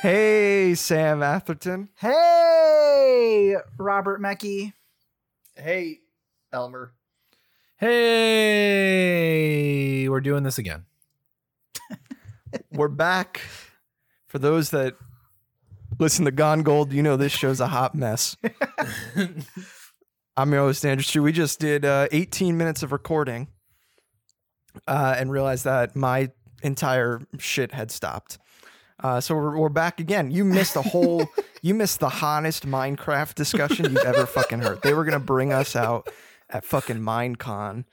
Hey, Sam Atherton. Hey, Robert Mackey. Hey, Elmer. Hey, we're doing this again. We're back. For those that listen to Gone Gold, you know this show's a hot mess. I'm your host, Andrew Chu. We just did uh, 18 minutes of recording uh, and realized that my entire shit had stopped. Uh, so we're, we're back again. You missed a whole, you missed the hottest Minecraft discussion you've ever fucking heard. They were going to bring us out at fucking Minecon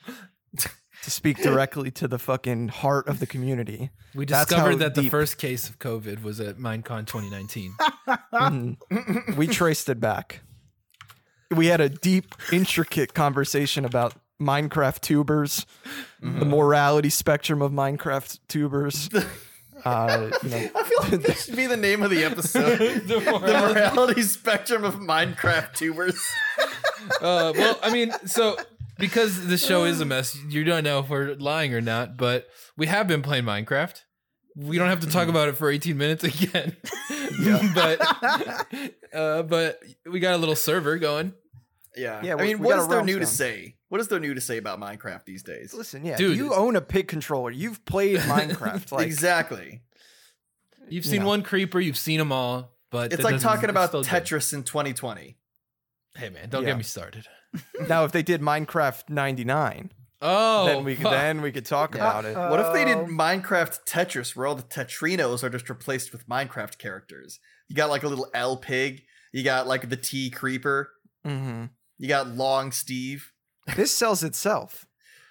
to speak directly to the fucking heart of the community. We That's discovered how that the deep- first case of COVID was at Minecon 2019. Mhm. we traced it back. We had a deep, intricate conversation about Minecraft tubers, the morality spectrum of Minecraft tubers. Uh, you know, I feel like this should be the name of the episode. the, morality. spectrum of Minecraft tubers. uh, well, I mean, so because the show is a mess, you don't know if we're lying or not, but we have been playing Minecraft. We don't have to talk about it for 18 minutes again. but uh, but we got a little server going. Yeah. Yeah, I mean, we what got is a there realm new to say? What is there new to say about Minecraft these days? listen, yeah, Dude. you own a pig controller. You've played Minecraft. Like, exactly. You've seen No. one creeper, you've seen them all, but It's like talking about still good. Tetris in 2020. Hey man, don't Yeah. get me started. now, if they did Minecraft '99, Oh, then we could then we could talk about it. What if they did Oh. Minecraft Tetris where all the Tetrinos are just replaced with Minecraft characters? You got like a little L pig, you got like the T creeper, hmm you got Long Steve. This sells itself.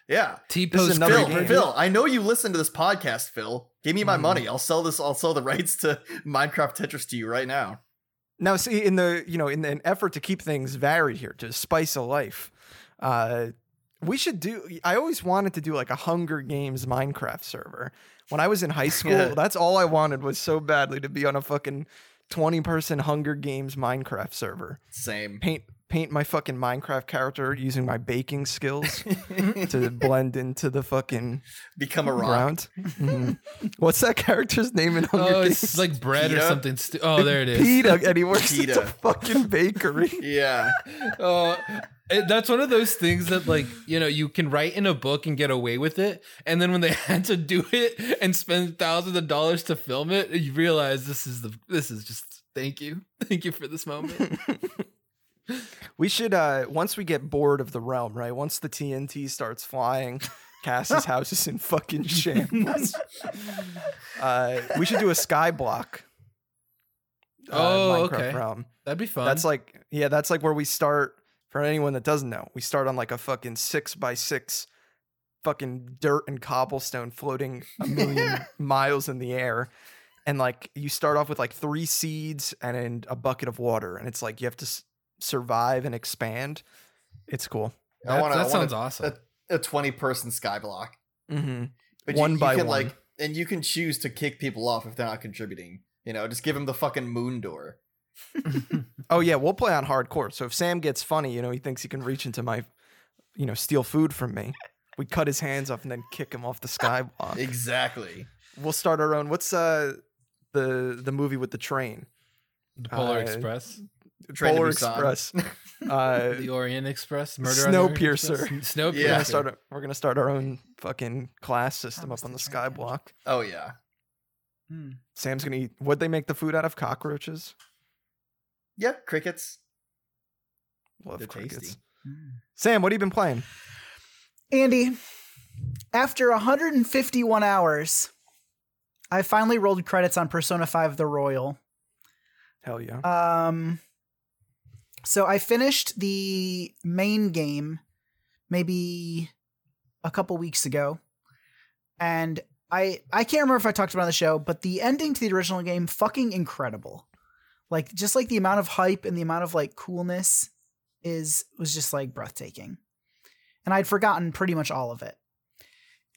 Yeah. T This post Phil, game. Phil, I know you listen to this podcast, Phil. Give me my Mhm. money. I'll sell this. I'll sell the rights to Minecraft Tetris to you right now. Now, see, in the you know, in an effort to keep things varied here, to spice a life, uh, we should do. I always wanted to do like a Hunger Games Minecraft server. When I was in high school, Yeah. that's all I wanted was so badly to be on a fucking twenty person Hunger Games Minecraft server. Same. Paint paint my fucking Minecraft character using my baking skills to blend into the fucking Become a rock. ground. Mhm. What's that character's name in Hunger Oh, Games? it's like bread or something. Stu- oh, there it is. Peeta, and he works at the fucking bakery. Yeah. Oh, it- that's one of those things that like you know you can write in a book and get away with it, and then when they had to do it and spend thousands of dollars to film it, you realize this is the this is just thank you, thank you for this moment. We should uh once we get bored of the realm, right? Once the TNT starts flying, Cass's house is in fucking shambles. uh we should do a sky block. uh, Oh, Minecraft okay. realm. That'd be fun. That's like yeah, that's like where we start for anyone that doesn't know. We start on like a fucking six by six fucking dirt and cobblestone floating a million miles in the air. And like you start off with like three seeds and a bucket of water. And it's like you have to survive and expand. It's cool. I that, wanna- that I wanna- sounds awesome. A, a 20 person skyblock. Mm-hmm. But One you, you by can, one. like, and you can choose to kick people off if they're not contributing. You know, just give them the fucking moon door. Oh yeah, we'll play on hardcore. So if Sam gets funny, you know, he thinks he can reach into my, you know, steal food from me. We cut his hands off and then kick him off the sky block. Exactly. We'll start our own. What's uh the the movie with the train? the Polar uh, Express, Train to Polar Express. Uh, the Orient Express, Murder on the Orient Snowpiercer. Express? Snowpiercer. we're gonna start. A, we're gonna start our own fucking class system up on the the train sky catch? block. Oh, yeah. Hmm. Sam's gonna eat. Would they make the food out of cockroaches? Yeah, crickets. Love They're crickets. tasty. Sam, what have you been playing? Andy, after 151 hours, I finally rolled credits on Persona 5 The Royal. Hell yeah. Um, so I finished the main game maybe a couple weeks ago, and I I can't remember if I talked about the show, but the ending to the original game fucking incredible. Like just like the amount of hype and the amount of like coolness is was just like breathtaking. And I'd forgotten pretty much all of it.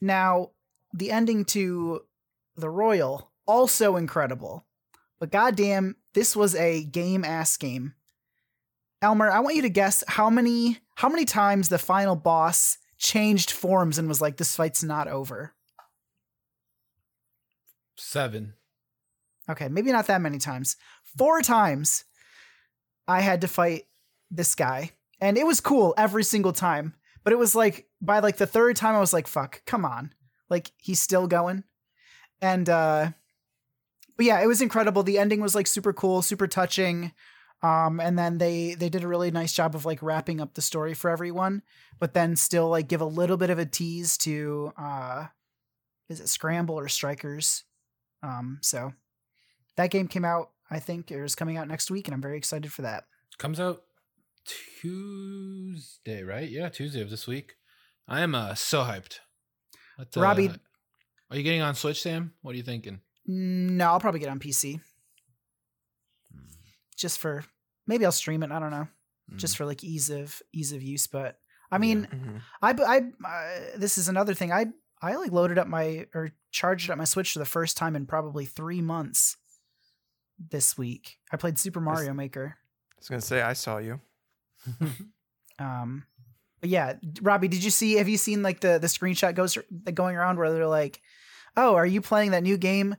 Now, the ending to The Royal also incredible. But goddamn, this was a game ass game. Elmer, I want you to guess how many how many times the final boss changed forms and was like, "This fight's not over." Seven. Okay, maybe not that many times. Four times I had to fight this guy. And it was cool every single time. But it was like by like the third time I was like, fuck, come on. Like he's still going. And uh but yeah, it was incredible. The ending was like super cool, super touching. Um and then they they did a really nice job of like wrapping up the story for everyone, but then still like give a little bit of a tease to uh is it Scramble or Strikers? Um so that game came out, I think it was coming out next week and I'm very excited for that. Comes out Tuesday, right? Yeah, Tuesday of this week. I am uh so hyped. What, uh, Robbie- are you getting on Switch, Sam? What are you thinking? No, I'll probably get on PC. Just for maybe I'll stream it. I don't know. Just for like ease of ease of use. But I mean, Mhm. I I uh, this is another thing. I I like loaded up my or charged up my Switch for the first time in probably three months. This week, I played Super Mario Maker. I was gonna say I saw you. Um, but yeah, Robbie, did you see? Have you seen like the the screenshot goes going around where they're like, "Oh, are you playing that new game,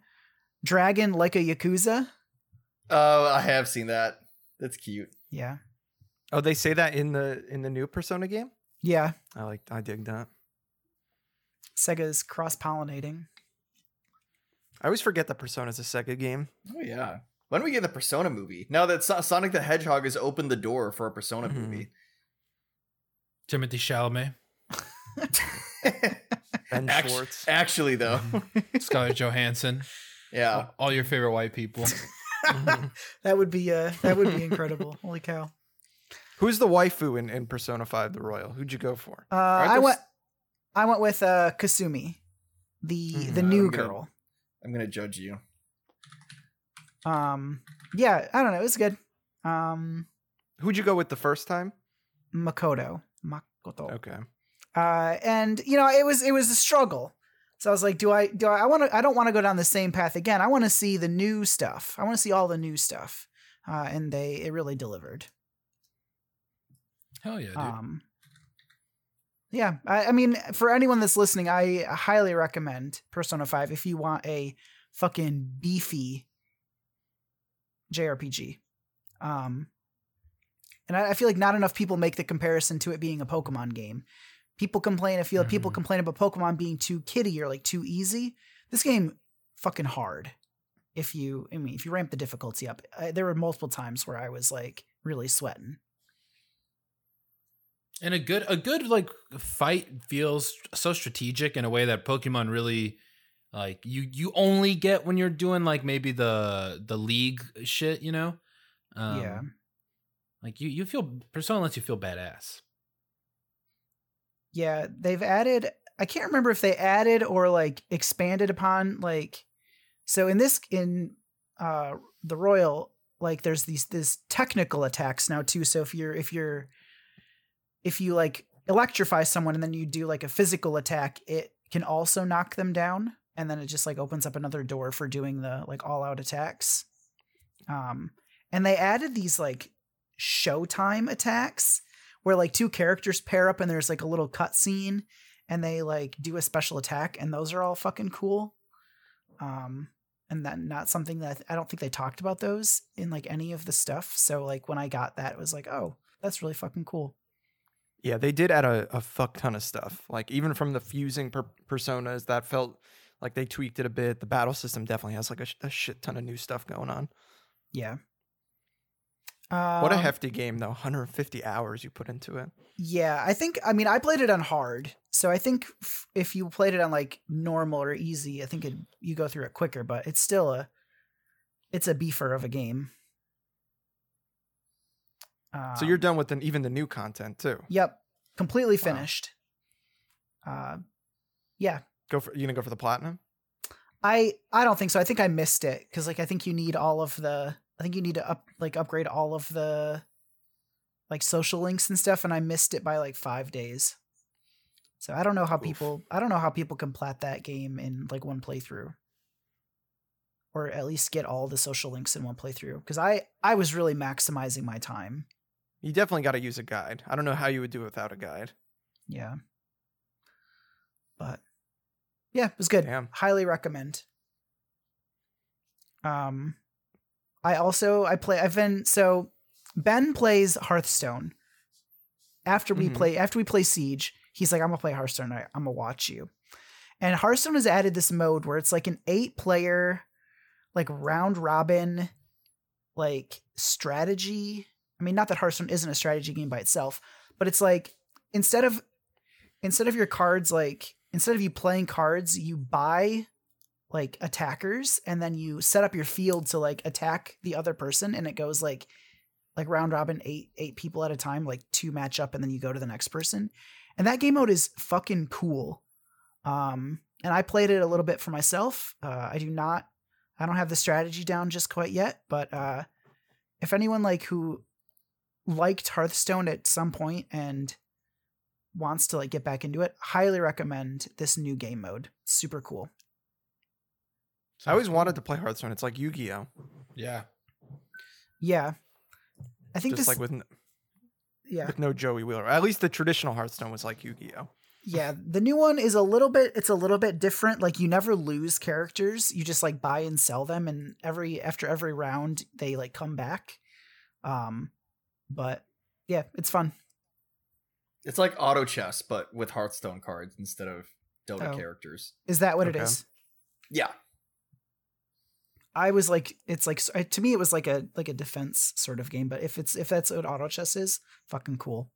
Dragon like a Yakuza?" Oh, I have seen that. That's cute. Yeah, Oh, they say that in the in the new Persona game. yeah. I like. I dig that. Sega's cross pollinating. I always forget that Persona's a Sega game. Oh yeah. When we get the Persona movie? Now that So- Sonic the Hedgehog has opened the door for a Persona Mhm. movie. Timothée Chalamet, Ben Act- Schwartz. Actually, though, Scarlett Johansson, yeah. all your favorite white people. Mhm. That would be uh that would be incredible. Holy cow. Who's the waifu in, in Persona Five: The Royal? Who'd you go for? Uh I went s- I went with uh Kasumi, the Mhm. the I'm new gonna- girl. I'm gonna judge you. Um yeah, I don't know, it was good. Um Who'd you go with the first time? Makoto. Makoto. Okay. uh, and you know it was it was a struggle so i was like do i do i, I want to i don't want to go down the same path again. I want to see the new stuff. I want to see all the new stuff. Uh, and they it really delivered. Hell yeah, dude. um yeah I, I mean for anyone that's listening i highly recommend persona 5 if you want a fucking beefy jrpg um and I, I feel like not enough people make the comparison to it being a pokemon game people complain i feel like people complain about pokemon being too kiddie or like too easy. This game fucking hard. If you i mean if you ramp the difficulty up I, there were multiple times where i was like really sweating. And a good a good like fight feels so strategic in a way that Pokemon really like you you only get when you're doing like maybe the the league shit, you know? Um, yeah Like you you feel Persona lets you feel badass. Yeah, they've added I can't remember if they added or like expanded upon like so in this in uh the royal like there's these this technical attacks now too so if you're if you're if you like electrify someone and then you do like a physical attack it can also knock them down and then it just like opens up another door for doing the like all out attacks. Um and they added these like showtime attacks where like two characters pair up and there's like a little cutscene and they like do a special attack and those are all fucking cool um and then not something that i don't think they talked about those in like any of the stuff so like when i got that it was like oh that's really fucking cool Yeah, they did add a, a fuck ton of stuff. Like even from the fusing per- personas, that felt like they tweaked it a bit. The battle system definitely has like a, sh- a shit ton of new stuff going on. yeah um, What a hefty game though, 150 hours you put into it. Yeah, I think I mean I played it on hard, so I think f- if you played it on like normal or easy, I think it, you go through it quicker. But it's still a it's a beefer of a game. So you're Um, done with the, even the new content too. yep completely Wow. finished. Uh, yeah, Go for you gonna go for the platinum? I I don't think so. I think I missed it because like I think you need all of the I think you need to up like upgrade all of the like social links and stuff, and I missed it by like five days. So I don't know how Oof. people I don't know how people can plat that game in like one playthrough, or at least get all the social links in one playthrough. Because I I was really maximizing my time. You definitely got to use a guide. I don't know how you would do it without a guide. Yeah, but yeah, it was good. Damn. Highly recommend. Um, I also I play. I've been so Ben plays Hearthstone. After we Mhm. play, after we play Siege, he's like, "I'm gonna play Hearthstone. I, I'm gonna watch you." And Hearthstone has added this mode where it's like an eight player, like round robin, like strategy. I mean, not that Hearthstone isn't a strategy game by itself, but it's like instead of instead of your cards like instead of you playing cards, you buy like attackers and then you set up your field to like attack the other person and it goes like like round robin eight eight people at a time like two match up and then you go to the next person. And that game mode is fucking cool. Um and i played it a little bit for myself. Uh i do not i don't have the strategy down just quite yet but uh if anyone like who liked hearthstone at some point and wants to like get back into it highly recommend this new game mode. Super cool I always wanted to play Hearthstone. It's like Yu-Gi-Oh. Yeah. yeah i think Just this like with n- yeah with no Joey Wheeler. At least the traditional Hearthstone was like Yu-Gi-Oh. Yeah, the new one is a little bit it's a little bit different. Like you never lose characters. You just like buy and sell them and every after every round they like come back. Um but yeah, it's fun. It's like auto chess, but with Hearthstone cards instead of Dota Oh. characters. Is that what it Okay. is? Yeah. I was like it's like to me it was like a like a defense sort of game, but if it's if that's what auto chess is, fucking cool.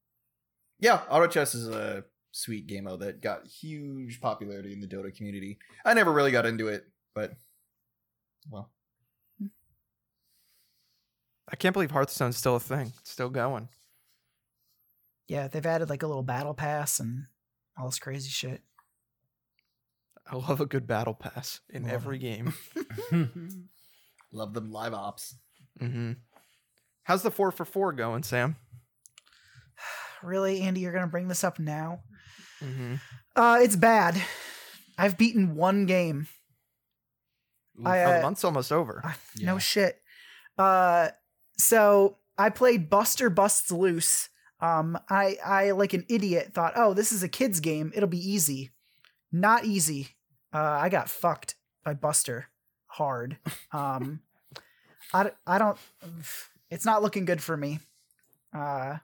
Yeah, auto chess is a sweet game mode that got huge popularity in the Dota community. I never really got into it, but well, I can't believe Hearthstone's still a thing. It's still going. Yeah, they've added like a little battle pass and all this crazy shit. I love a good battle pass in Love every game. love them live ops. hmm How's the four for four going, Sam? really, Andy, you're gonna bring this up now? Mm-hmm. Uh it's bad. I've beaten one game. I, oh, uh, the month's almost over. I- Yeah. No shit. Uh, so I played Buster Busts Loose. Um, I I like an idiot thought, oh, this is a kids game. It'll be easy. Not easy. Uh, I got fucked by Buster hard. Um, I, I don't. It's not looking good for me. Uh,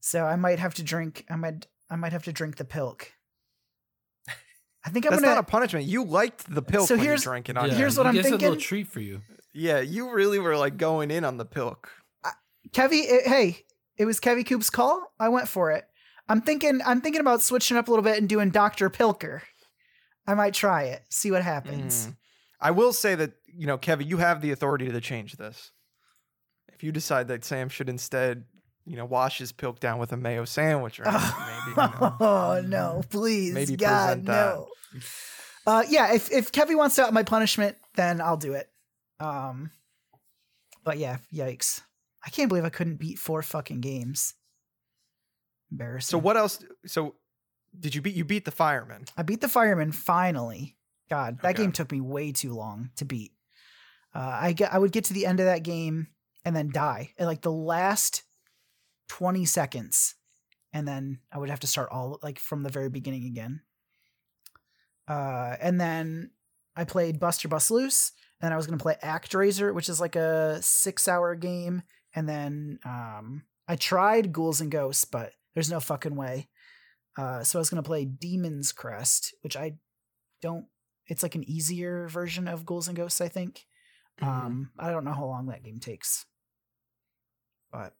so I might have to drink. I might I might have to drink the pilk. I think I'm That's gonna. not a punishment. You liked the pilk So when you here's- drank it on Yeah, Here's what I'm I guess A thinking. little treat for you. Yeah, you really were like going in on the pilk. Kevy, it, hey, it was Kevy Coop's call. I went for it. I'm thinking. I'm thinking about switching up a little bit and doing Doctor Pilker. I might try it. See what happens. Mm. I will say that you know, Kevin, you have the authority to change this. If you decide that Sam should instead, you know, wash his pilk down with a mayo sandwich or anything, maybe. You know. oh no, please, Maybe God, no. Uh, yeah, if if Kevy wants to up my punishment, then I'll do it. Um, but yeah, yikes! I can't believe I couldn't beat four fucking games. Embarrassing. So what else? So did you beat? You beat the fireman. I beat the fireman finally. God, that Okay. game took me way too long to beat. Uh, I get, I would get to the end of that game and then die at like the last twenty seconds, and then I would have to start all like from the very beginning again. Uh, and then I played Buster Bust Loose, and then I was gonna play Act ActRaiser, which is like a six-hour game, and then um, I tried Ghouls and Ghosts, but there's no fucking way. Uh, so I was gonna play Demon's Crest, which I don't. It's like an easier version of Ghouls and Ghosts, I think. Mhm. Um, I don't know how long that game takes, but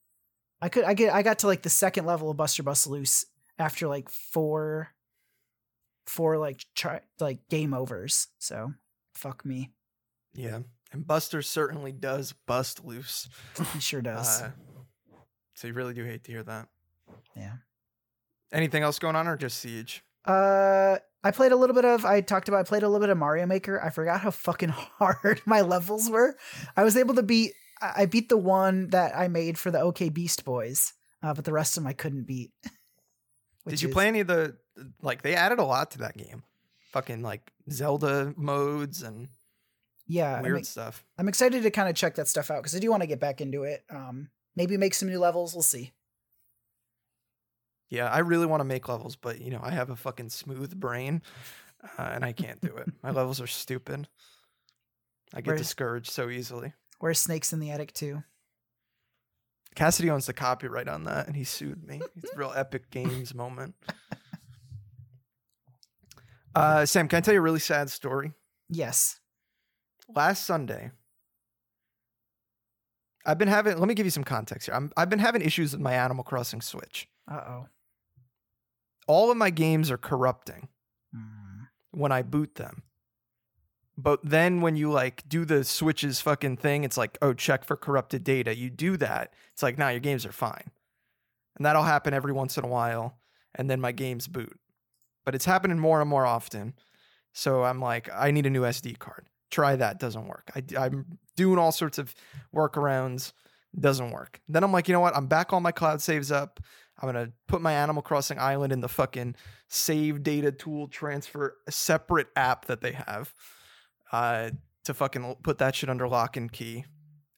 I could. I get. I got to like the second level of Buster Bust Loose after like four, four like try like game overs. So fuck me. Yeah, and Buster certainly does bust loose. He sure does. Uh, so you really do hate to hear that. Yeah. Anything else going on, or just Siege? Uh, I played a little bit of. I talked about. I played a little bit of Mario Maker. I forgot how fucking hard my levels were. I was able to beat. I beat the one that I made for the OK Beast Boys, uh, but the rest of them I couldn't beat. Did you is- play any of the like? They added a lot to that game. Fucking like Zelda modes and Yeah, I'm, weird stuff. I'm excited to kind of check that stuff out because I do want to get back into it. Um, maybe make some new levels. We'll see. Yeah, I really want to make levels, but you know, I have a fucking smooth brain, uh, and I can't do it. My levels are stupid. I get Where- discouraged so easily. Where's Snakes in the Attic too? Cassidy owns the copyright on that, and he sued me. It's a real epic games moment. Uh, Sam, can I tell you a really sad story? Yes. Last Sunday, I've been having. Let me give you some context here. I'm, I've been having issues with my Animal Crossing Switch. Uh oh. All of my games are corrupting Hmm. when I boot them. But then when you like do the switches fucking thing, it's like, oh, check for corrupted data. You do that. It's like, nah, your games are fine. And that'll happen every once in a while. And then my games boot. But it's happening more and more often. So I'm like, I need a new SD card. Try that. Doesn't work. I, am doing all sorts of workarounds. Doesn't work. Then I'm like, you know what? I'm back all my cloud saves up. I'm going to put my Animal Crossing Island in the fucking save data tool transfer separate app that they have uh, to fucking put that shit under lock and key.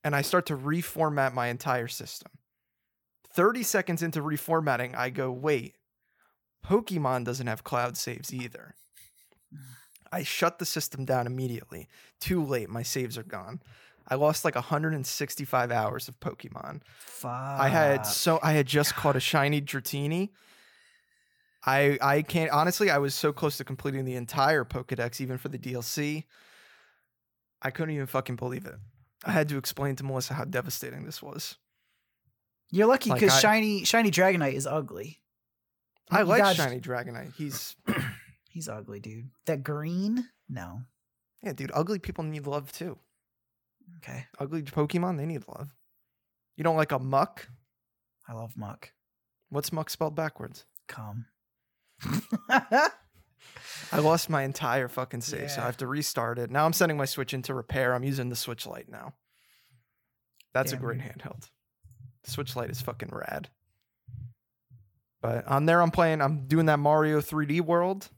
And I start to reformat my entire system. 30 seconds into reformatting, I go, wait, Pokemon doesn't have cloud saves either. I shut the system down immediately. Too late. My saves are gone. I lost like 165 hours of Pokemon. Fuck. I had so I had just caught a shiny Dratini. I I can't honestly. I was so close to completing the entire Pokedex, even for the DLC. I couldn't even fucking believe it. I had to explain to Melissa how devastating this was. You're lucky because I- shiny shiny Dragonite is ugly. I You like shiny Dragonite. He's He's ugly, dude. That green? No. yeah, dude. Ugly people need love too. Okay. Ugly Pokemon, they need love. You don't like a Muk? I love Muk. What's Muk spelled backwards? Come. I lost my entire fucking save, so I have to restart it. Now I'm sending my Switch into repair. I'm using the Switch Lite now. That's a great handheld. The Switch Lite is fucking rad. But on there, I'm playing. I'm doing that Mario 3D World.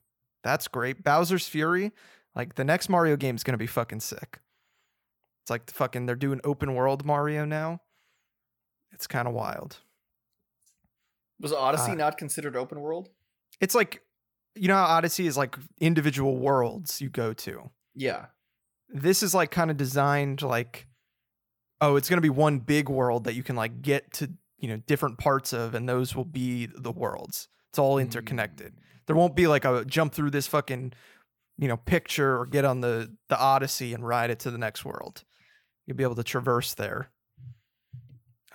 That's great. Bowser's Fury. Like the next Mario game is gonna be fucking sick. It's like the fucking they're doing open world Mario now. It's kind of wild. Was Odyssey Uh, not considered open world? It's like you know how Odyssey is like individual worlds you go to. Yeah. this is like kind of designed like oh it's going to be one big world that you can like get to you know different parts of and those will be the worlds it's all interconnected there won't be like a jump through this fucking you know picture or get on the the odyssey and ride it to the next world you'll be able to traverse there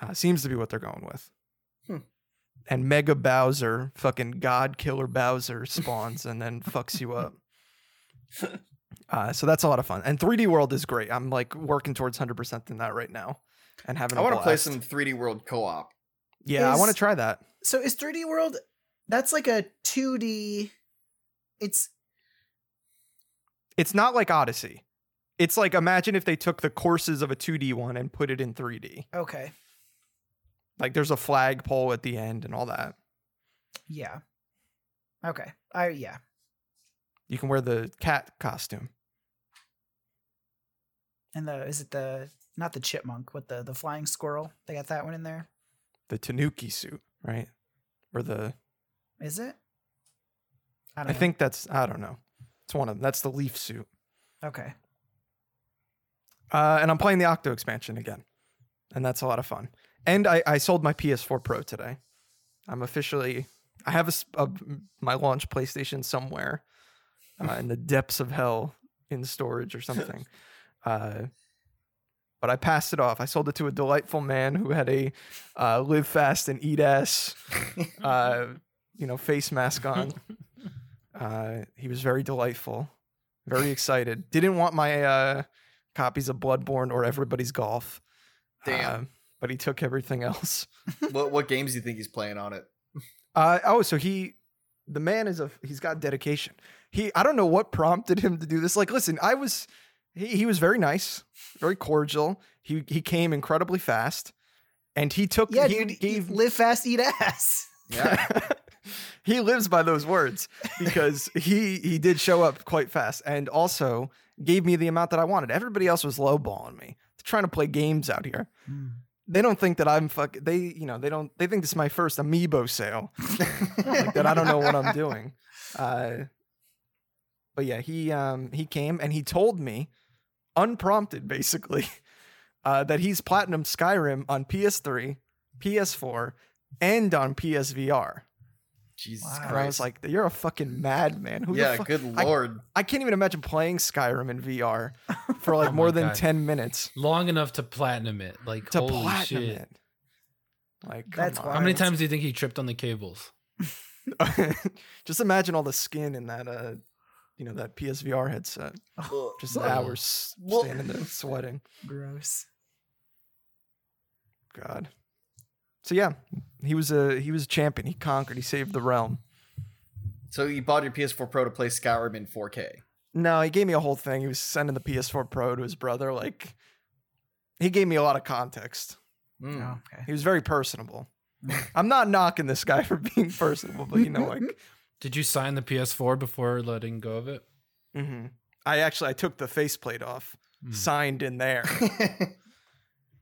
uh, seems to be what they're going with Hmm. and mega bowser fucking god killer bowser spawns and then fucks you up uh, so that's a lot of fun. And 3D World is great. I'm like working towards 100% in that right now and having I want want to play some 3D World co-op. Yeah, I want to try that. so is 3D World that's like a 2D it's It's not like Odyssey. It's like imagine if they took the courses of a 2D one and put it in 3D. okay. Like there's a flagpole at the end and all that. Yeah. Okay. I yeah. You can wear the cat costume. And the is it the not the chipmunk, but the the flying squirrel? They got that one in there. the Tanuki suit, right? Or the Is it? I I don't know. think that's I don't know. It's one of them. That's the leaf suit. Okay. Uh, and I'm playing the Octo expansion again, and that's a lot of fun. And I, I sold my PS4 Pro today. I'm officially I have a, a- my launch PlayStation somewhere uh, in the depths of hell in storage or something. uh, but I passed it off. I sold it to a delightful man who had a uh, live fast and eat ass, uh, you know, face mask on. Uh, he was very delightful, very excited. Didn't want my uh, copies of Bloodborne or Everybody's Golf. Damn. Uh, but he took everything else. what what games do you think he's playing on it? Uh, oh, so he, the man is a, he's got dedication. He, I don't know what prompted him to do this. Like, listen, I was, he, he was very nice, very cordial. He, he came incredibly fast and he took, Yeah, he dude. gave, live fast, eat ass. Yeah. he lives by those words because he he did show up quite fast and also gave me the amount that I wanted. Everybody else was lowballing me. They're trying to play games out here. They don't think that I'm fuck. They you know they don't. They think this is my first amiibo sale. like that I don't know what I'm doing. Uh, but yeah, he um he came and he told me unprompted, basically, uh, that he's platinum Skyrim on PS3, PS4, and on PSVR. Jesus Wow. Christ. I was like, "You're a fucking madman." Who the yeah, fuck- good lord. I can't even imagine playing Skyrim in VR for like Oh more than God. 10 minutes Long enough to platinum it. Like to holy platinum shit. it. Like, That's come How many times do you think he tripped on the cables? Just imagine all the skin in that, uh, you know, that PSVR headset. Just Ugh. hours standing there sweating. Gross. God. So yeah, he was a he was a champion. He conquered. He saved the realm. So you bought your PS4 Pro to play Skyrim in 4K. No, he gave me a whole thing. He was sending the PS4 Pro to his brother. Like, he gave me a lot of context. Mm. Oh, okay. He was very personable. I'm not knocking this guy for being personable, but you know, like, Did you sign the PS4 before letting go of it? mhm. I actually I took the faceplate off, Mm. signed in there.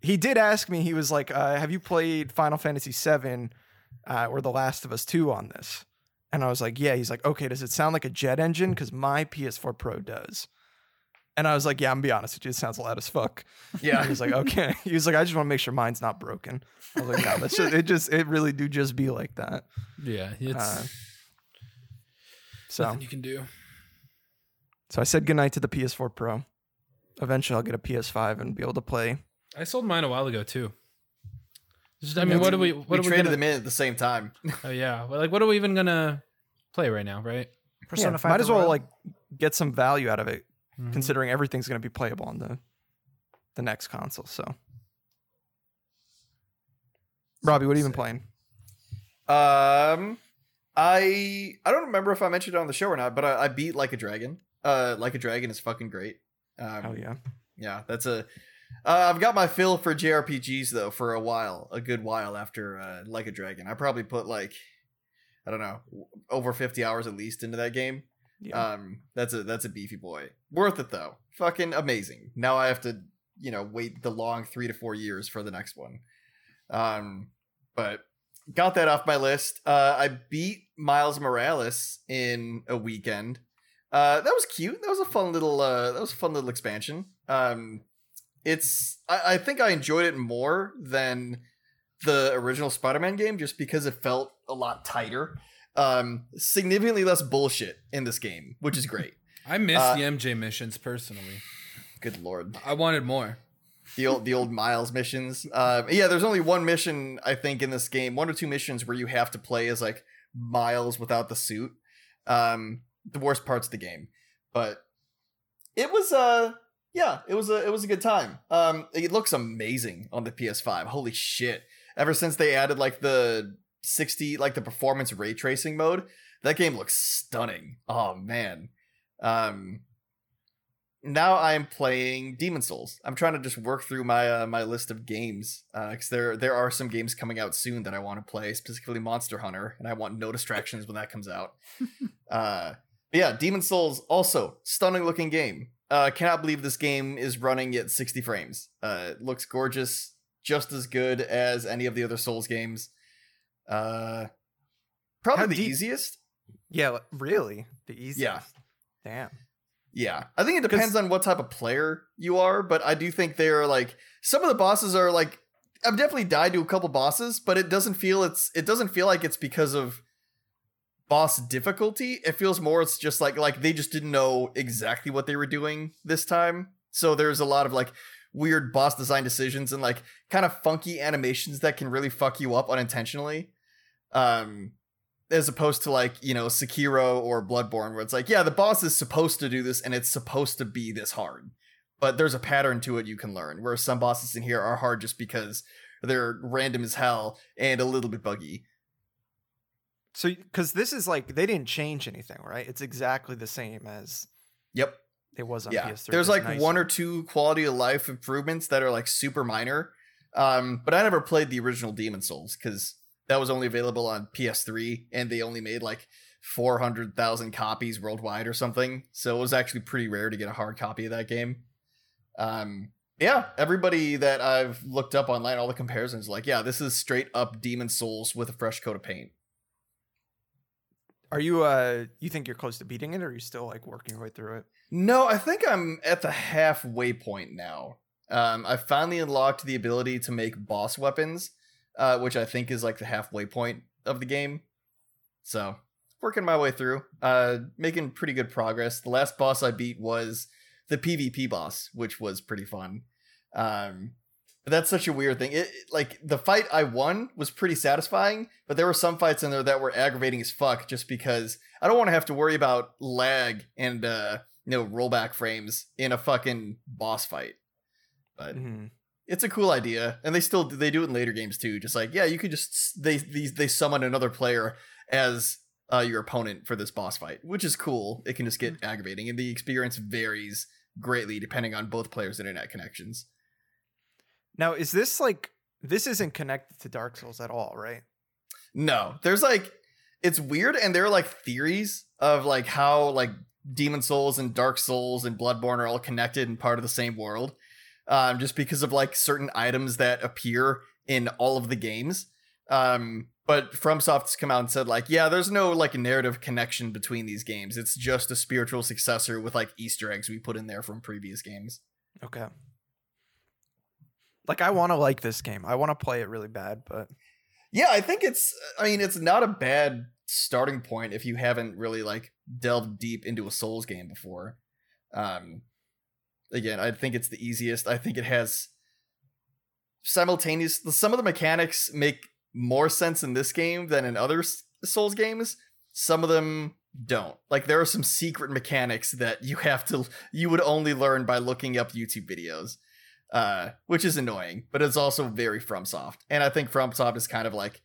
He did ask me. He was like, uh, "Have you played Final Fantasy VII uh, or The Last of Us 2 on this?" And I was like, "Yeah." He's like, "Okay, does it sound like a jet engine? Because my PS4 Pro does." And I was like, "Yeah, I'm gonna be honest with you. It sounds loud as fuck." yeah. He was like, "Okay." He was like, "I just want to make sure mine's not broken." I was like, "No, that's just it. Just it really do just be like that." Yeah, it's Uh, So, nothing you can do. so I said goodnight to the PS4 Pro. Eventually, I'll get a PS5 and be able to play. I sold mine a while ago too. Just- I mean, Yeah, what are we? What we are we traded gonna, them in at the same time. Oh yeah, well, like what are we even gonna play right now, right? Persona Yeah, 5. might as well Royal. like get some value out of it, Mhm. considering everything's going to be playable on the the next console. So, Robbie, what have you been playing? Um, I I don't remember if I mentioned it on the show or not, but I, I beat Like a Dragon. Uh, Like a Dragon is fucking great. Um, Oh yeah, yeah, that's a. Uh, I've got my fill for JRPGs though for a while, a good while after uh, Like a Dragon. I probably put like, I don't know, over fifty hours at least into that game. yeah. Um, that's a that's a beefy boy. Worth it though. Fucking amazing. Now I have to, you know, wait the long three to four years for the next one. Um, but got that off my list. Uh, I beat Miles Morales in a weekend. Uh, that was cute. That was a fun little. Uh, that was a fun little expansion. Um, it's. I, I think I enjoyed it more than the original Spider-Man game, just because it felt a lot tighter um significantly less bullshit in this game which is great I missed Uh, the MJ missions personally. good lord I wanted more. the old the old miles missions um yeah there's only one mission i think in this game one or two missions where you have to play as like miles without the suit um the worst parts of the game but it was uh yeah it was a it was a good time. Um it looks amazing on the ps5 holy shit. Ever since they added like the 60 like the performance ray tracing mode that game looks stunning. Oh man. Um now i'm playing demon souls. I'm trying to just work through my uh, my list of games because there there are some games coming out soon that i want to play specifically monster hunter and i want no distractions when that comes out. Uh yeah demon souls also stunning looking game uh cannot believe this game is running at 60 frames uh it looks gorgeous just as good as any of the other souls games uh probably How the deep- easiest yeah, really, the easiest. Yeah. Damn. Yeah, I think it depends on what type of player you are, but I do think they're like some of the bosses are like I've definitely died to a couple bosses, but it doesn't feel it's it doesn't feel like it's because of boss difficulty. It feels more it's just like like they just didn't know exactly what they were doing this time. So there's a lot of like weird boss design decisions and like kind of funky animations that can really fuck you up unintentionally. Um as opposed to like you know Sekiro or Bloodborne, where it's like, yeah, the boss is supposed to do this and it's supposed to be this hard, but there's a pattern to it you can learn. Whereas some bosses in here are hard just because they're random as hell and a little bit buggy. So, because this is like they didn't change anything, right? It's exactly the same as Yep. it was on yeah. PS3. There's like nicer. one or two quality of life improvements that are like super minor. Um, but I never played the original Demon Souls because that was only available on PS3 and they only made like 400,000 copies worldwide or something. So it was actually pretty rare to get a hard copy of that game. Um, yeah, everybody that I've looked up online, all the comparisons, like, yeah, this is straight up Demon Souls with a fresh coat of paint. Are you uh you think you're close to beating it or are you still like working your way through it? No, I think I'm at the halfway point now. Um, I finally unlocked the ability to make boss weapons, uh, which I think is like the halfway point of the game. So, working my way through, uh, making pretty good progress. The last boss I beat was the PvP boss, which was pretty fun. Um, but that's such a weird thing. It, it- like the fight I won was pretty satisfying, but there were some fights in there that were aggravating as fuck just because I don't want to have to worry about lag and uh you know rollback frames in a fucking boss fight. But Mhm. it's a cool idea, and they still they do it in later games too. Just like yeah, you could just they these they summon another player as uh, your opponent for this boss fight, which is cool. It can just get aggravating, and the experience varies greatly depending on both players' internet connections. Now, is this like this isn't connected to Dark Souls at all, right? No, there's like it's weird, and there are like theories of like how like Demon Souls and Dark Souls and Bloodborne are all connected and part of the same world, um, just because of like certain items that appear in all of the games. Um, but FromSoft's come out and said like, yeah, there's no like narrative connection between these games. It's just a spiritual successor with like Easter eggs we put in there from previous games. Okay. Like I want to like this game. I want to play it really bad, but Yeah, I think it's I mean, it's not a bad starting point if you haven't really like delved deep into a Souls game before. Um again, I think it's the easiest. I think it has simultaneous some of the mechanics make more sense in this game than in other Souls games. Some of them don't. Like there are some secret mechanics that you have to you would only learn by looking up YouTube videos. Uh, which is annoying, but it's also very FromSoft. And I think FromSoft is kind of like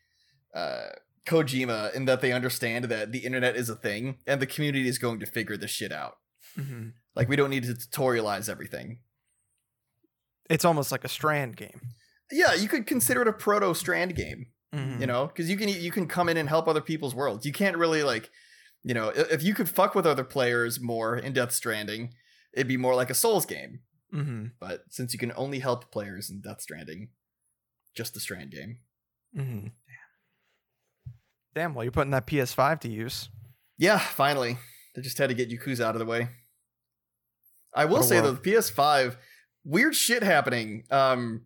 uh Kojima in that they understand that the internet is a thing and the community is going to figure this shit out. mhm. Like we don't need to tutorialize everything. it's almost like a Strand game. Yeah, you could consider it a proto strand game. Mhm. you know because you can you can come in and help other people's worlds you can't really like you know if you could fuck with other players more in death stranding it'd be more like a souls game Mhm. but since you can only help players in death stranding just the strand game Mhm. Damn. Well, you're putting that PS5 to use. yeah finally they just had to get yakuza out of the way i will say though the ps5 weird shit happening um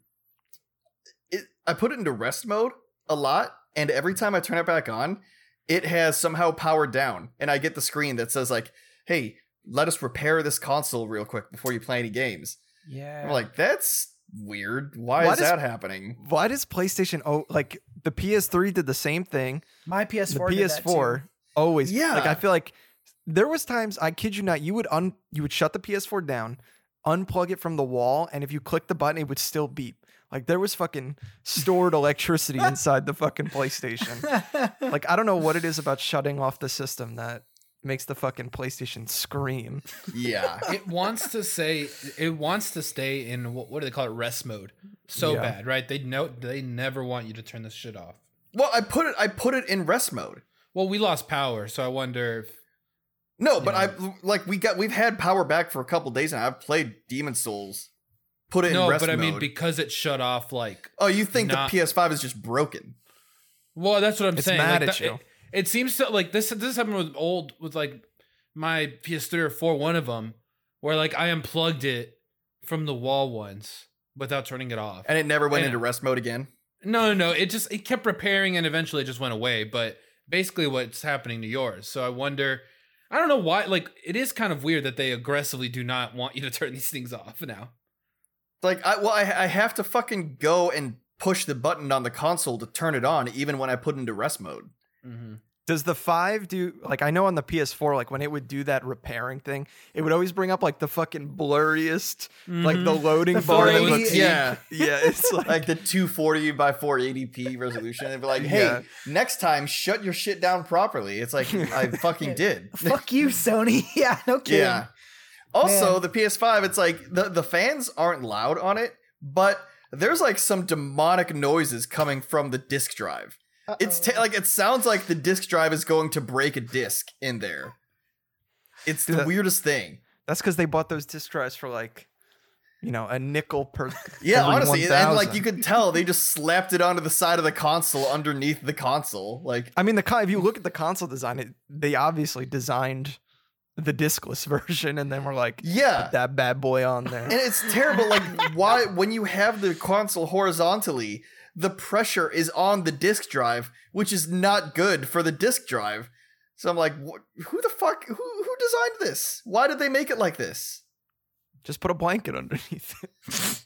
it i put it into rest mode a lot and every time i turn it back on it has somehow powered down and i get the screen that says like hey let us repair this console real quick before you play any games Yeah. i'm like that's weird why, Why is does- that happening Why does PlayStation oh like the PS3 did the same thing? my The PS4. did that PS4 too. always Yeah. Like I feel like there was times I kid you not, you would un you would shut the PS4 down, unplug it from the wall, and if you click the button, it would still beep. Like there was fucking stored electricity inside the fucking PlayStation. Like I don't know what it is about shutting off the system that makes the fucking PlayStation scream. yeah it wants to say it wants to stay in what, what do they call it rest mode so Yeah. bad right they know they never want you to turn this shit off well i put it i put it in rest mode well we lost power so i wonder if No, but Yeah. I like we got we've had power back for a couple days now. I've played Demon Souls. Put it in no rest but i mean because it shut off like oh, you think not- the PS5 is just broken? well that's what i'm It's saying mad like, at that- you. It, it seems to like this this happened with old with like my ps3 or 4 one of them where like i unplugged it from the wall once without turning it off And it never went I into rest mode again. No, no, no. It just it kept repairing and eventually it just went away. But basically, what's happening to yours? So I wonder. I don't know why. Like, it is kind of weird that they aggressively do not want you to turn these things off now. Like I well, I, I have to fucking go and push the button on the console to turn it on, even when I put into rest mode. Mm-hmm. Does the five do like I know on the PS4, like when it would do that repairing thing, it would always bring up like the fucking blurriest, like the loading The bar. that 480, looks- yeah. yeah, it's like, Like the 240 by 480p resolution. And be like, hey, Yeah. next time shut your shit down properly. It's like I fucking did. Fuck you, Sony. Yeah, no kidding. Yeah. Also, Man. the PS5, it's like the, the fans aren't loud on it, but there's like some demonic noises coming from the disk drive. It's Uh-oh. ta- like it sounds like the disk drive is going to break a disk in there. It's the That- weirdest thing. that's because they bought those disc drives for like you know, a nickel per. Yeah, honestly, and like you could tell they just slapped it onto the side of the console underneath the console. Like, I mean, the con- if you look at the console design, it, they obviously designed the discless version, and then we're like, yeah, put that bad boy on there. and it's terrible. Like, why when you have the console horizontally, the pressure is on the disk drive, which is not good for the disk drive. So I'm like, who the fuck? Who who designed this? Why did they make it like this? Just put a blanket underneath it,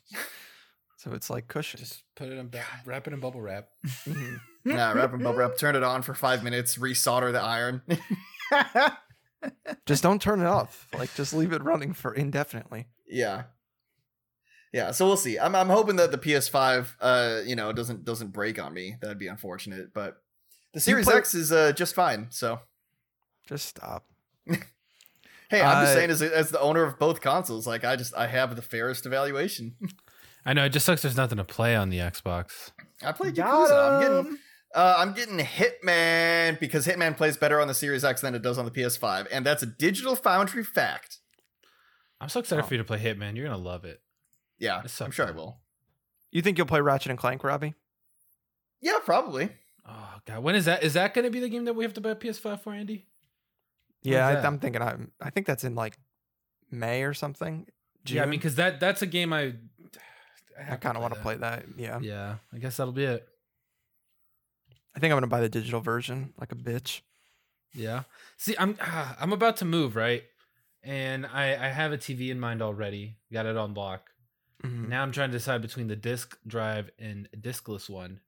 so it's like cushion. Just put it in, ba- wrap it in bubble wrap. Mhm. Nah, wrap and bubble wrap. Turn it on for five minutes. Resolder the iron. Just don't turn it off. Like, just leave it running for indefinitely. Yeah. Yeah, so we'll see. I'm I'm hoping that the PS5 uh, you know, doesn't doesn't break on me. That'd be unfortunate, but the Series play- X is uh just fine. So, Just stop. hey, I'm just Uh, saying as as the owner of both consoles, like I just I have the fairest evaluation. I know it just sucks. There's nothing to play on the Xbox. I played Got Yakuza. I'm getting 'em. uh, I'm getting Hitman because Hitman plays better on the Series X than it does on the PS5, and that's a Digital Foundry fact. I'm so excited Oh. for you to play Hitman. You're gonna love it. Yeah, I'm sure I will. You think you'll play Ratchet and Clank, Robbie? Yeah, probably. Oh god, when is that? Is that gonna be the game that we have to buy a PS5 for, Andy? Yeah, I, I'm thinking. I'm. I think that's in like May or something. June. Yeah, I mean, because that that's a game I. I kind of want to play that. Yeah. Yeah, I guess that'll be it. I think I'm gonna buy the digital version, like a bitch. Yeah. See, I'm ah, I'm about to move right, and I I have a TV in mind already. Got it on lock. Mhm. Now I'm trying to decide between the disc drive and a discless one.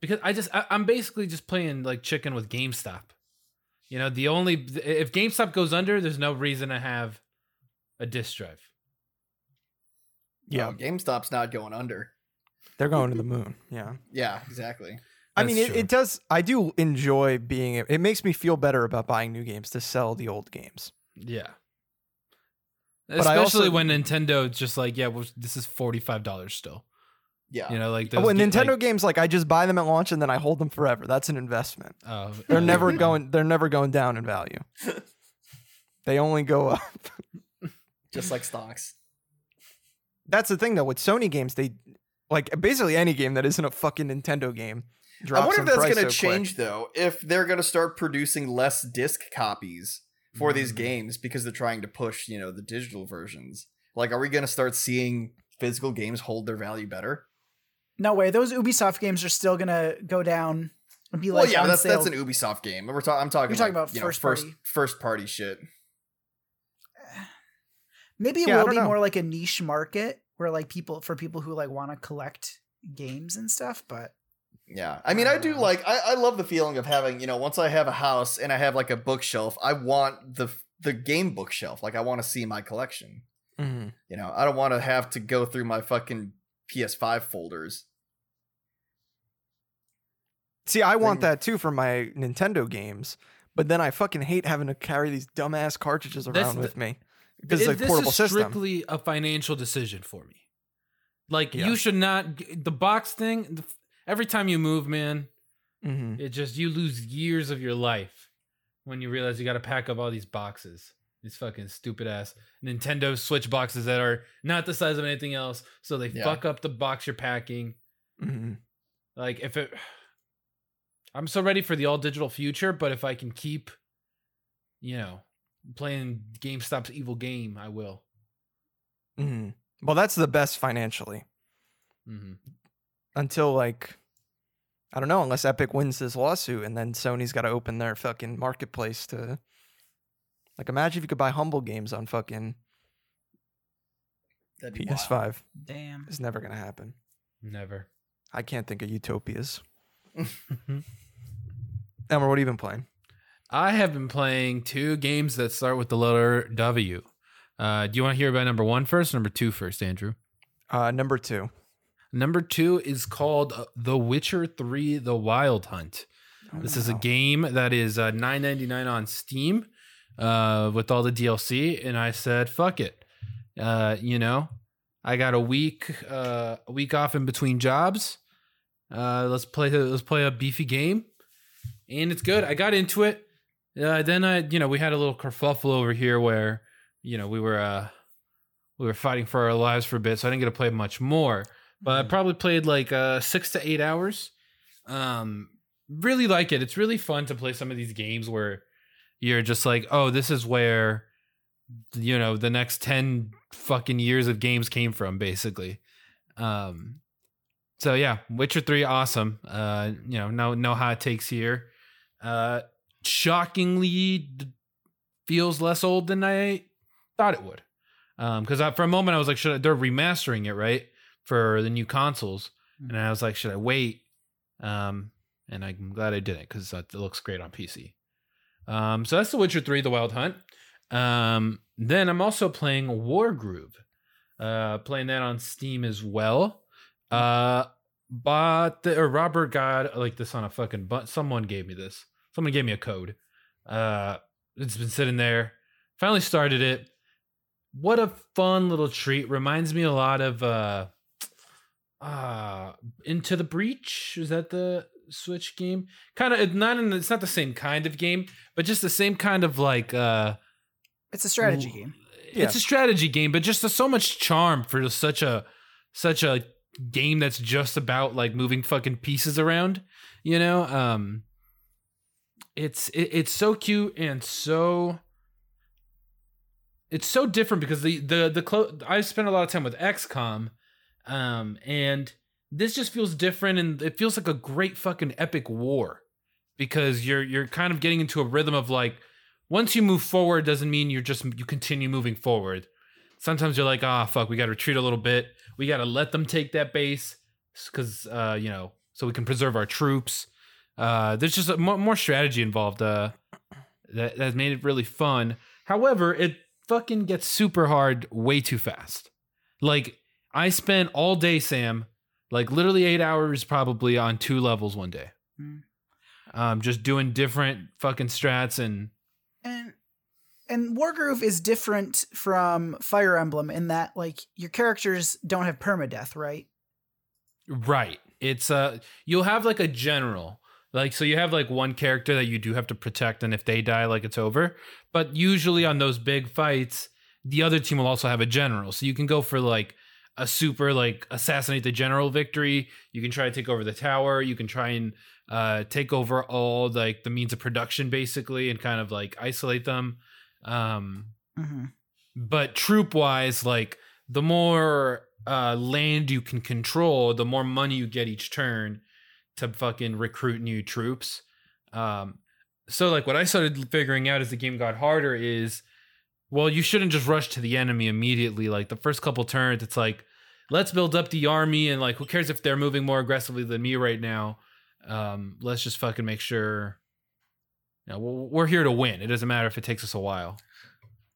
Because I just I, I'm basically just playing like chicken with GameStop. You know, the only if GameStop goes under, there's no reason to have a disc drive. Yeah, Oh, GameStop's not going under. they're going to the moon. Yeah. Yeah, exactly. I That's mean, it, it does. I do enjoy being. It makes me feel better about buying new games to sell the old games. Yeah. I Especially also- when Nintendo just like, yeah, well, this is forty five dollars still. Yeah. You know, like Oh, those and ga- Nintendo like- games, like I just buy them at launch and then I hold them forever. That's an investment. Oh, They're never going. They're never going down in value. They only go up. Just like stocks. That's the thing though. With Sony games, they like basically any game that isn't a fucking Nintendo game. Drops I wonder if that's going to so quick. change though. If they're going to start producing less disc copies for these Mm. games because they're trying to push, you know, the digital versions. Like, are we going to start seeing physical games hold their value better? No way. Those Ubisoft games are still gonna go down and be well, like yeah, on that's sale. that's an Ubisoft game. We're talking. I'm talking. You're talking like, about you know, first first party. first party shit. Maybe it Yeah, will be know. more like a niche market where like people for people who like want to collect games and stuff. But Yeah, I mean, I do Uh. like. I, I love the feeling of having. You know, once I have a house and I have like a bookshelf, I want the the game bookshelf. Like, I want to see my collection. Mhm. You know, I don't want to have to go through my fucking PS5 folders. See, I want Thing- that too for my Nintendo games, but then I fucking hate having to carry these dumbass cartridges around That's the- with me because it's It- a this portable is system. strictly a financial decision for me. Like Yeah. you should not the box thing. Every time you move, man, Mhm. it just you lose years of your life when you realize you got to pack up all these boxes. These fucking stupid ass Nintendo Switch boxes that are not the size of anything else, so they Yeah. fuck up the box you're packing. Mhm. Like if it, I'm so ready for the all digital future, but if I can keep, you know, playing GameStop's evil game, I will. Mhm. Well, that's the best financially hmm until like I don't know, unless Epic wins this lawsuit and then Sony's got to open their fucking marketplace to like imagine if you could buy humble games on fucking That'd be wild. PS5. damn, It's never going to happen. Never. I can't think of utopias. Elmer, what have you been playing? I have been playing two games that start with the letter W. Uh, do you want to hear about number one first, or number two first, Andrew? Uh, number two. Number two is called uh, The Witcher 3 The Wild Hunt. Oh, This is a game that is uh, nine ninety nine on Steam uh, with all the DLC, and I said, "Fuck it." Uh, you know, I got a week uh, a week off in between jobs. Uh, let's play let's play a beefy game, and it's good. I got into it. Uh, then I, you know, we had a little kerfuffle over here where, you know, we were uh, we were fighting for our lives for a bit, so I didn't get to play much more. But I probably played like uh, six to eight hours. Um, really like it. It's really fun to play some of these games where you're just like, oh, this is where you know the next 10 fucking years of games came from basically. Um so yeah witcher 3 awesome. Uh you know no no hot takes here. Uh shockingly feels less old than i thought it would. Um because for a moment i was like should I, they're remastering it right for the new consoles and i was like should i wait um and i'm glad i didn't because it looks great on pc um so that's the witcher 3 the wild hunt um, then I'm also playing Wargroove. Uh, playing that on Steam as well. Uh, but the, or Robert got like this on a fucking but someone gave me this. Someone gave me a code. Uh, it's been sitting there. Finally started it. What a fun little treat. Reminds me a lot of uh uh Into the Breach. Is that the Switch game? Kind of not in it's not the same kind of game, but just the same kind of like uh It's a strategy Ooh. game. it's a strategy game, but just so much charm for just such a such a game that's just about like moving fucking pieces around. You know, um, it's it, it's so cute and so it's so different because the the the clo- I spent a lot of time with XCOM, um, and this just feels different and it feels like a great fucking epic war because you're you're kind of getting into a rhythm of like once you move forward doesn't mean you're just you continue moving forward. Sometimes you're like, ah, fuck, we got to retreat a little bit. We got to let them take that base because, uh, you know, so we can preserve our troops. Uh, there's just a, more, more strategy involved. Uh, that that made it really fun. However, it fucking gets super hard way too fast. Like I spent all day, Sam, like literally eight hours probably on two levels one day. Hmm. Um, just doing different fucking strats and And and Wargroove is different from Fire Emblem in that like your characters don't have permadeath, right? Right. It's uh you'll have like a general. Like so you have like one character that you do have to protect and if they die like it's over. But usually on those big fights, the other team will also have a general. So you can go for like a super like assassinate the general victory. You can try to take over the tower, you can try and uh take over all like the means of production basically and kind of like isolate them. Um Mm-hmm. but troop wise like the more uh land you can control the more money you get each turn to fucking recruit new troops um so like what i started figuring out as the game got harder is well you shouldn't just rush to the enemy immediately like the first couple turns it's like let's build up the army and like who cares if they're moving more aggressively than me right now um let's just fucking make sure you know, we're here to win it doesn't matter if it takes us a while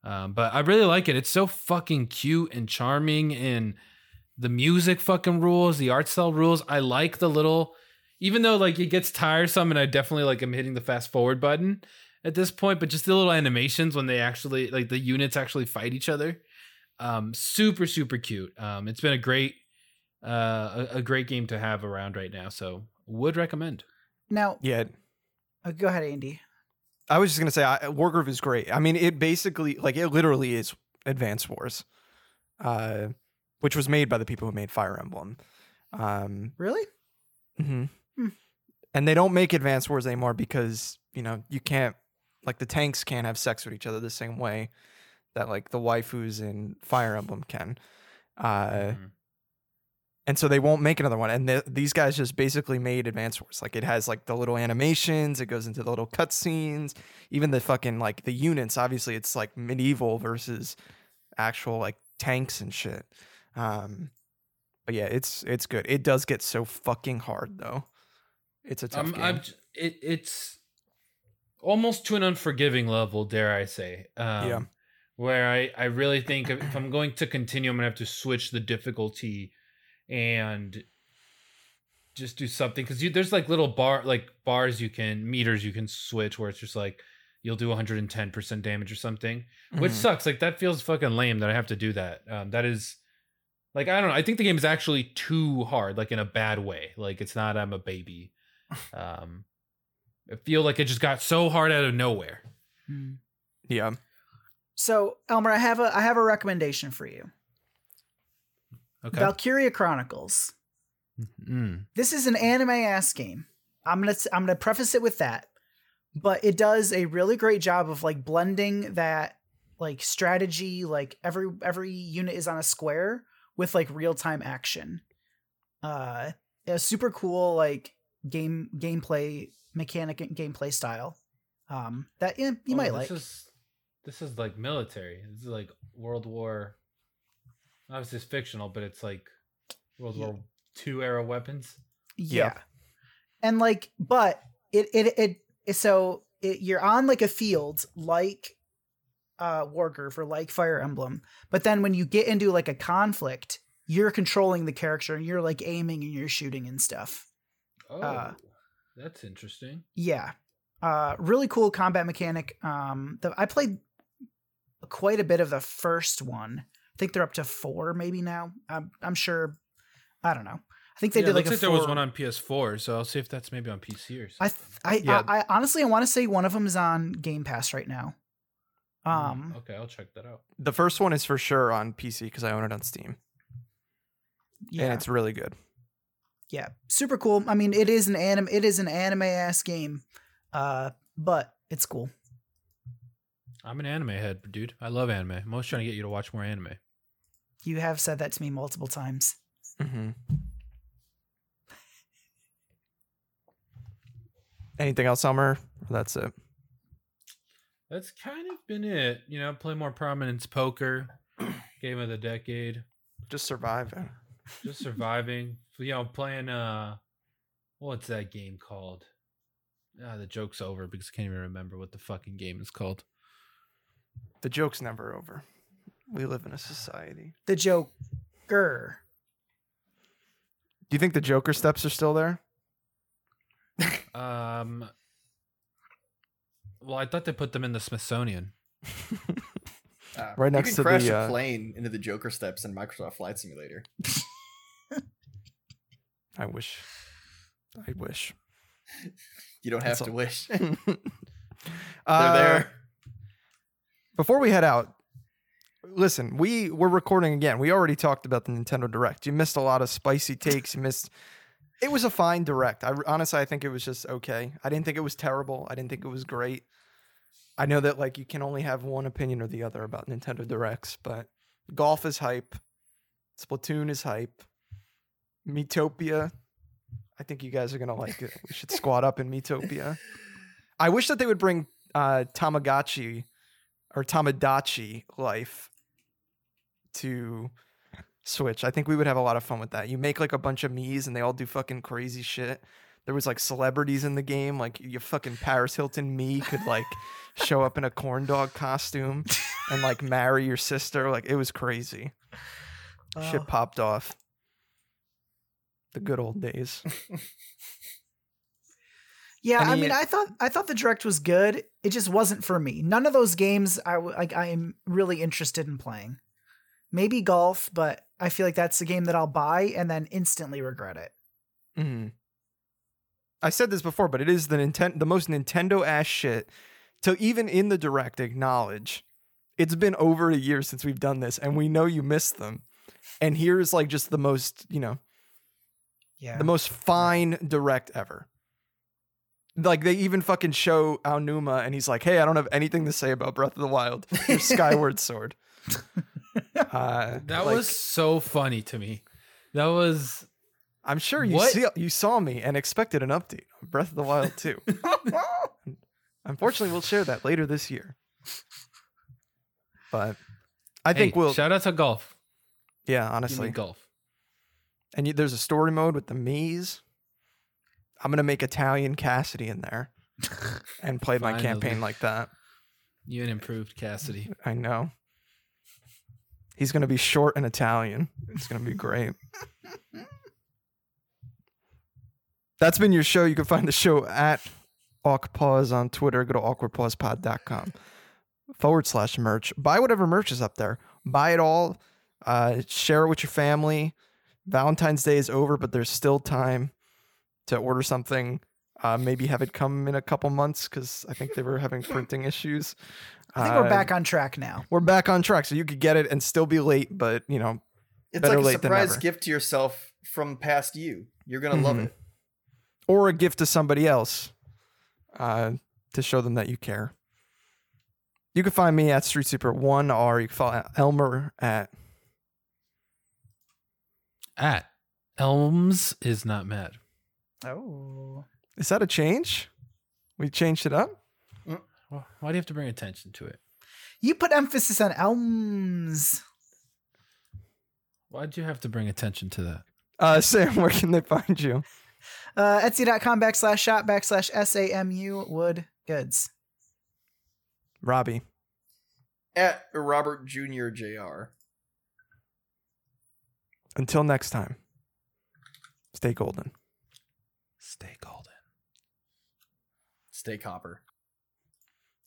um, but I really like it. It's so fucking cute and charming, and the music fucking rules. The art style rules. I like the little, even though like it gets tiresome, and I definitely like am hitting the fast forward button at this point. But just the little animations when they actually like the units actually fight each other. Um, super super cute. Um, it's been a great, uh, a, a great game to have around right now. So would recommend. Now, Yeah. uh, go ahead, Andy. I was just gonna say, I, Wargroove is great. I mean, it basically, like, it literally is Advance Wars, uh, which was made by the people who made Fire Emblem. Um, Really? hmm Hmm. And they don't make Advance Wars anymore because you know you can't, like, the tanks can't have sex with each other the same way that like the waifus in Fire Emblem can. Uh, Mhm. and so they won't make another one. And th- these guys just basically made Advance Wars. Like it has like the little animations, it goes into the little cutscenes, even the fucking like the units. Obviously, it's like medieval versus actual like tanks and shit. Um, but yeah, it's it's good. It does get so fucking hard though. It's a tough Um, game. I'm, j- it, it's almost to an unforgiving level, dare I say. Um, Yeah. Where I, I really think if, I'm going to continue, I'm going to have to switch the difficulty and just do something. Because there's like little bar, like bars you can, meters you can switch where it's just like you'll do 110% damage or something, which Mhm. sucks. Like that feels fucking lame that I have to do that. Um, that is. Like I don't know. I think the game is actually too hard, like in a bad way. Like it's not. I'm a baby. Um, I feel like it just got so hard out of nowhere. yeah. So, Elmer, I have a I have a recommendation for you. Okay. Valkyria Chronicles. Mm. This is an anime ass game. I'm gonna I'm gonna preface it with that, but it does a really great job of like blending that like strategy, like every every unit is on a square with like real time action. Uh, a super cool like game gameplay mechanic and gameplay style. Um, that yeah, you Oh, might this like. Is, this is like military. This is like World War. Obviously, it's fictional, but it's like World Yeah. War Two era weapons. Yeah. And like, but it it it, it so it, you're on like a field like uh Wargroove or like Fire Emblem, but then when you get into like a conflict, you're controlling the character and you're like aiming and you're shooting and stuff. Oh, Uh, that's interesting. Yeah. Uh really cool combat mechanic. Um the, I played quite a bit of the first one. I think they're up to 4 maybe now. I'm I'm sure I don't know. I think they yeah, did it like looks a like there was one on PS4, so I'll see if that's maybe on PC or something. I, th- I, Yeah. I, I honestly, I want to say one of them is on Game Pass right now. Mm, Um, okay, I'll check that out. The first one is for sure on PC because I own it on Steam, and yeah, it's really good. Yeah, super cool. I mean, it is an anime, it is an anime ass game, uh, but it's cool. I'm an anime head, dude. I love anime. I'm always trying to get you to watch more anime. You have said that to me multiple times. hmm Anything else, Summer? That's it. That's kind of been it. You know, play more prominence poker, game of the decade, Just surviving. Just surviving. you know, playing uh, what's that game called? Ah, the joke's over because I can't even remember what the fucking game is called. The joke's never over. We live in a society. The Joker. Do you think the Joker steps are still there? Um, well, I thought they put them in the Smithsonian. Uh, Right next you to crash the, a uh, plane into the Joker steps in Microsoft Flight Simulator. I wish. I wish. You don't have That's to all. wish. They're They're there. Uh, before we head out, listen, we we're recording again. We already talked about the Nintendo Direct. You missed a lot of spicy takes. You missed. It was a fine Direct. I honestly, I think it was just okay. I didn't think it was terrible. I didn't think it was great. I know that like you can only have one opinion or the other about Nintendo Directs, but golf is hype. Splatoon is hype. Miitopia. I think you guys are gonna like it. We should squat up in Miitopia. I wish that they would bring uh, Tamagotchi or Tomodachi life to Switch. I think we would have a lot of fun with that. You make like a bunch of Mii's and they all do fucking crazy shit. There was like celebrities in the game, like your fucking Paris Hilton Mii could like show up in a corn dog costume and like marry your sister. Like it was crazy. Shit Oh. popped off. The good old days. Yeah, I Any- mean, I thought I thought the direct was good. It just wasn't for me. None of those games I like. I am really interested in playing. Maybe golf, but I feel like that's a game that I'll buy and then instantly regret it. Mhm. I said this before, but it is the Nintendo, the most Nintendo ass shit to even in the direct acknowledge. It's been over a year since we've done this, and we know you missed them. And here's like just the most, you know, Yeah, the most fine direct ever. Like they even fucking show Aonuma, and he's like, "Hey, I don't have anything to say about Breath of the Wild. Your Skyward Sword." Uh, That like, was so funny to me. That was I'm sure you What? see, you saw me and expected an update on Breath of the Wild too. Unfortunately, we'll share that later this year. But I think Hey, we'll, shout out to golf. yeah, honestly. golf. And you, there's a story mode with the Mii's. I'm gonna make Italian Cassidy in there and play my Finally. campaign like that. You an improved Cassidy. I know. He's gonna be short and Italian. It's gonna be great. That's been your show. You can find the show at AwkPause on Twitter. Go to awkwardpausepod.com forward slash merch. Buy whatever merch is up there. Buy it all. Uh, share it with your family. Valentine's Day is over, but there's still time to order something. Uh, maybe have it come in a couple months because I think they were having printing issues. I think we're Uh, back on track now. we're back on track, so you could get it and still be late, but you know, It's Better like a late surprise gift to yourself from past you. You're gonna love Mhm. it. or a gift to somebody else uh, to show them that you care. You can find me at Street Super One, or you can follow Elmer at At Elms is not mad. Oh. Is that a change? We changed it up. Well, why do you have to bring attention to it? You put emphasis on elms. Why'd you have to bring attention to that? Uh, Sam, where can they find you? Uh, Etsy.com backslash shop backslash SAMU wood goods. Robbie. At Robert Jr. Jr. Until next time, stay golden. Stay golden. Stay copper.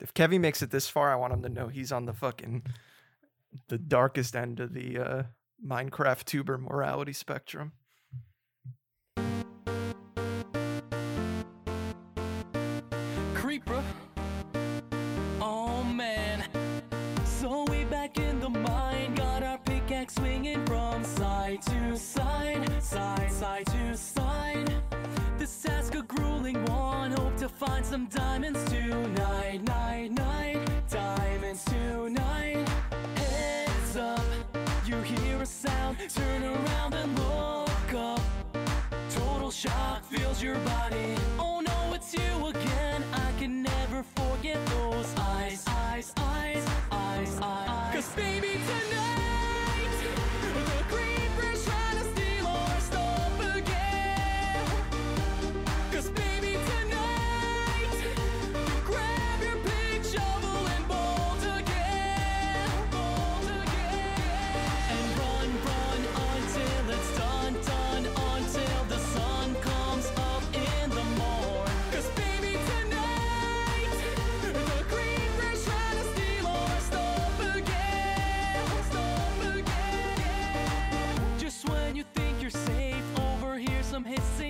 If Kevy makes it this far, I want him to know he's on the fucking the darkest end of the uh, Minecraft tuber morality spectrum. Find some diamonds tonight, night, night, diamonds tonight. Heads up, you hear a sound, turn around and look up. Total shock fills your body. Oh no, it's you again. I can never forget those eyes, eyes, eyes, eyes, eyes. Cause baby, tonight,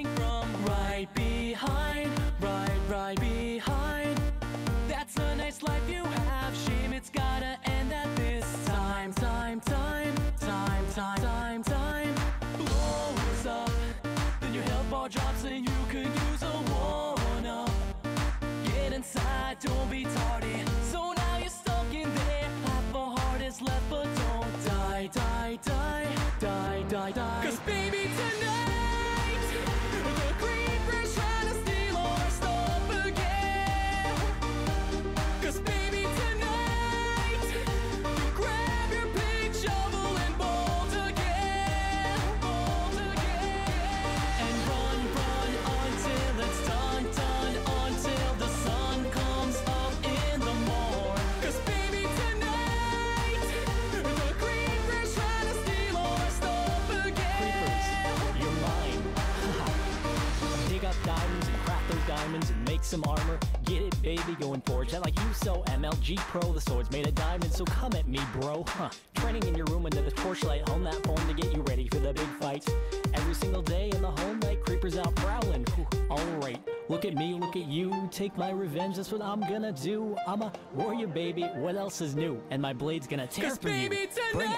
hissing from right behind, right, right behind. That's a nice life you have. Shame some armor. Get it, baby, going forge. And like you, so MLG Pro, the sword's made of diamonds. So come at me, bro. Huh. Training in your room under the torchlight, hone that phone to get you ready for the big fights. Every single day in the home light, creepers out prowling. Alright, look at me, look at you. Take my revenge, that's what I'm gonna do. I'm a warrior, baby. What else is new? And my blade's gonna tear Cause baby, you. Bring it.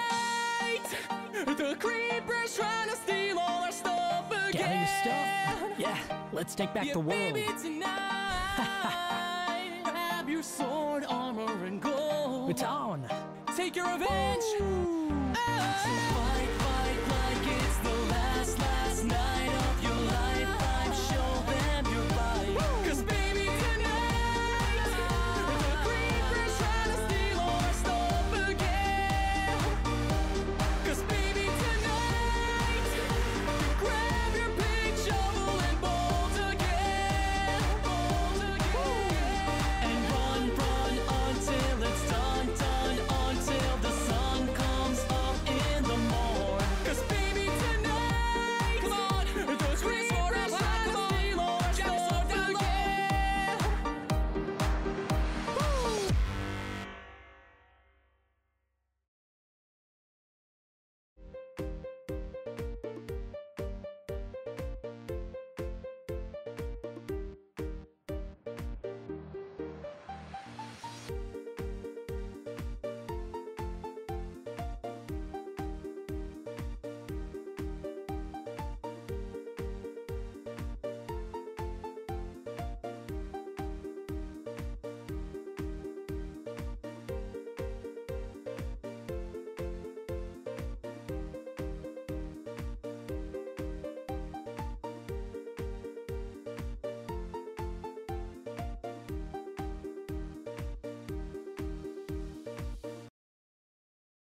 tonight, the creeper's trying to steal all our stuff again. Gather your stuff. Yeah, let's take back Yeah, the world. Grab your sword, armor, and gold. It's on. Take your revenge. So fight, fight like it's the last, last night